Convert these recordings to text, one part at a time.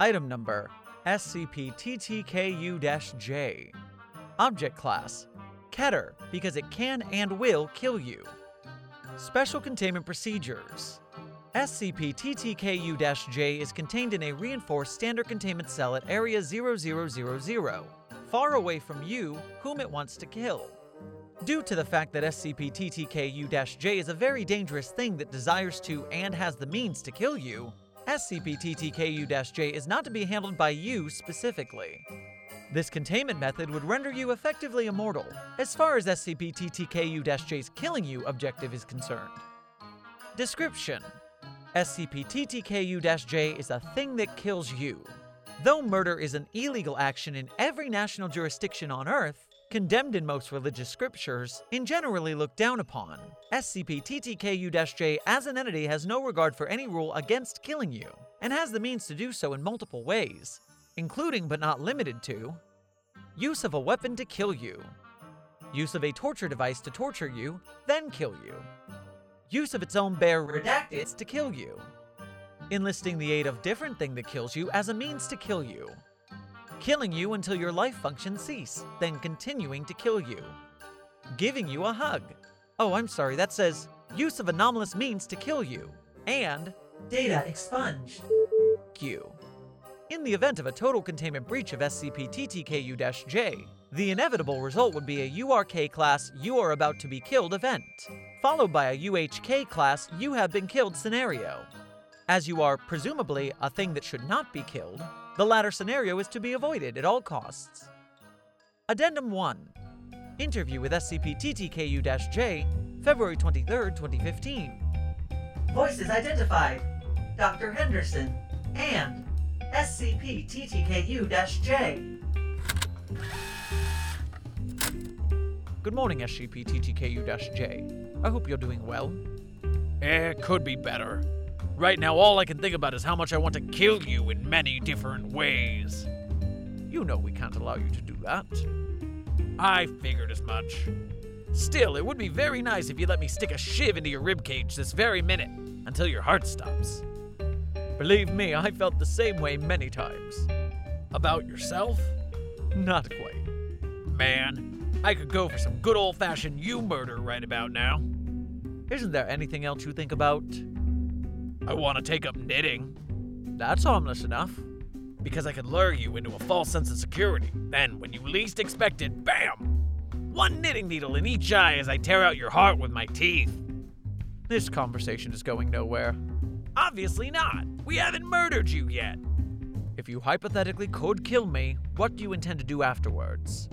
Item number SCP-TTKU-J. Object class Keter, because it can and will kill you. Special containment procedures. SCP-TTKU-J is contained in a reinforced standard containment cell at Area 0000, far away from you, whom it wants to kill. Due to the fact that SCP-TTKU-J is a very dangerous thing that desires to and has the means to kill you, SCP-TTKU-J is not to be handled by you specifically. This containment method would render you effectively immortal, as far as SCP-TTKU-J's killing you objective is concerned. Description SCP-TTKU-J is a thing that kills you. Though murder is an illegal action in every national jurisdiction on Earth, condemned in most religious scriptures, and generally looked down upon, SCP-TTKU-J as an entity has no regard for any rule against killing you, and has the means to do so in multiple ways, including but not limited to use of a weapon to kill you, use of a torture device to torture you, then kill you, use of its own bare redacteds to kill you, enlisting the aid of different thing that kills you as a means to kill you, killing you until your life functions cease, then continuing to kill you, giving you a hug. Oh, I'm sorry, that says use of anomalous means to kill you, and data expunged. You. In the event of a total containment breach of SCP-TTKU-J, the inevitable result would be a URK class You Are About to Be Killed event, followed by a UHK class You Have Been Killed scenario. As you are, presumably, a thing that should not be killed, the latter scenario is to be avoided at all costs. Addendum 1 Interview with SCP-TTKU-J, February 23, 2015. Voices identified Dr. Henderson and SCP-TTKU-J. Good morning, SCP-TTKU-J. I hope you're doing well. Eh, could be better. Right now, all I can think about is how much I want to kill you in many different ways. You know we can't allow you to do that. I figured as much. Still, it would be very nice if you let me stick a shiv into your ribcage this very minute until your heart stops. Believe me, I felt the same way many times. About yourself? Not quite. Man, I could go for some good old fashioned you murder right about now. Isn't there anything else you think about? I want to take up knitting. That's harmless enough. Because I could lure you into a false sense of security. Then, when you least expect it, bam! One knitting needle in each eye as I tear out your heart with my teeth. This conversation is going nowhere. Obviously not. We haven't murdered you yet. If you hypothetically could kill me, what do you intend to do afterwards?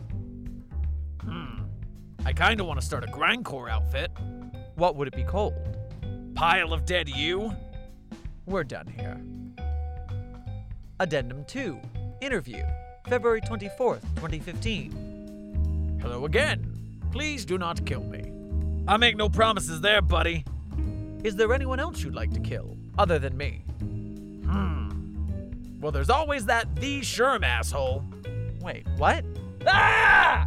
Hmm. I kinda want to start a grindcore outfit. What would it be called? Pile of dead you? We're done here. Addendum 2 Interview, February 24th, 2015. Hello again. Please do not kill me. I make no promises there, buddy. Is there anyone else you'd like to kill, other than me? Hmm. Well, there's always that the Sherm asshole. Wait, what? Ah!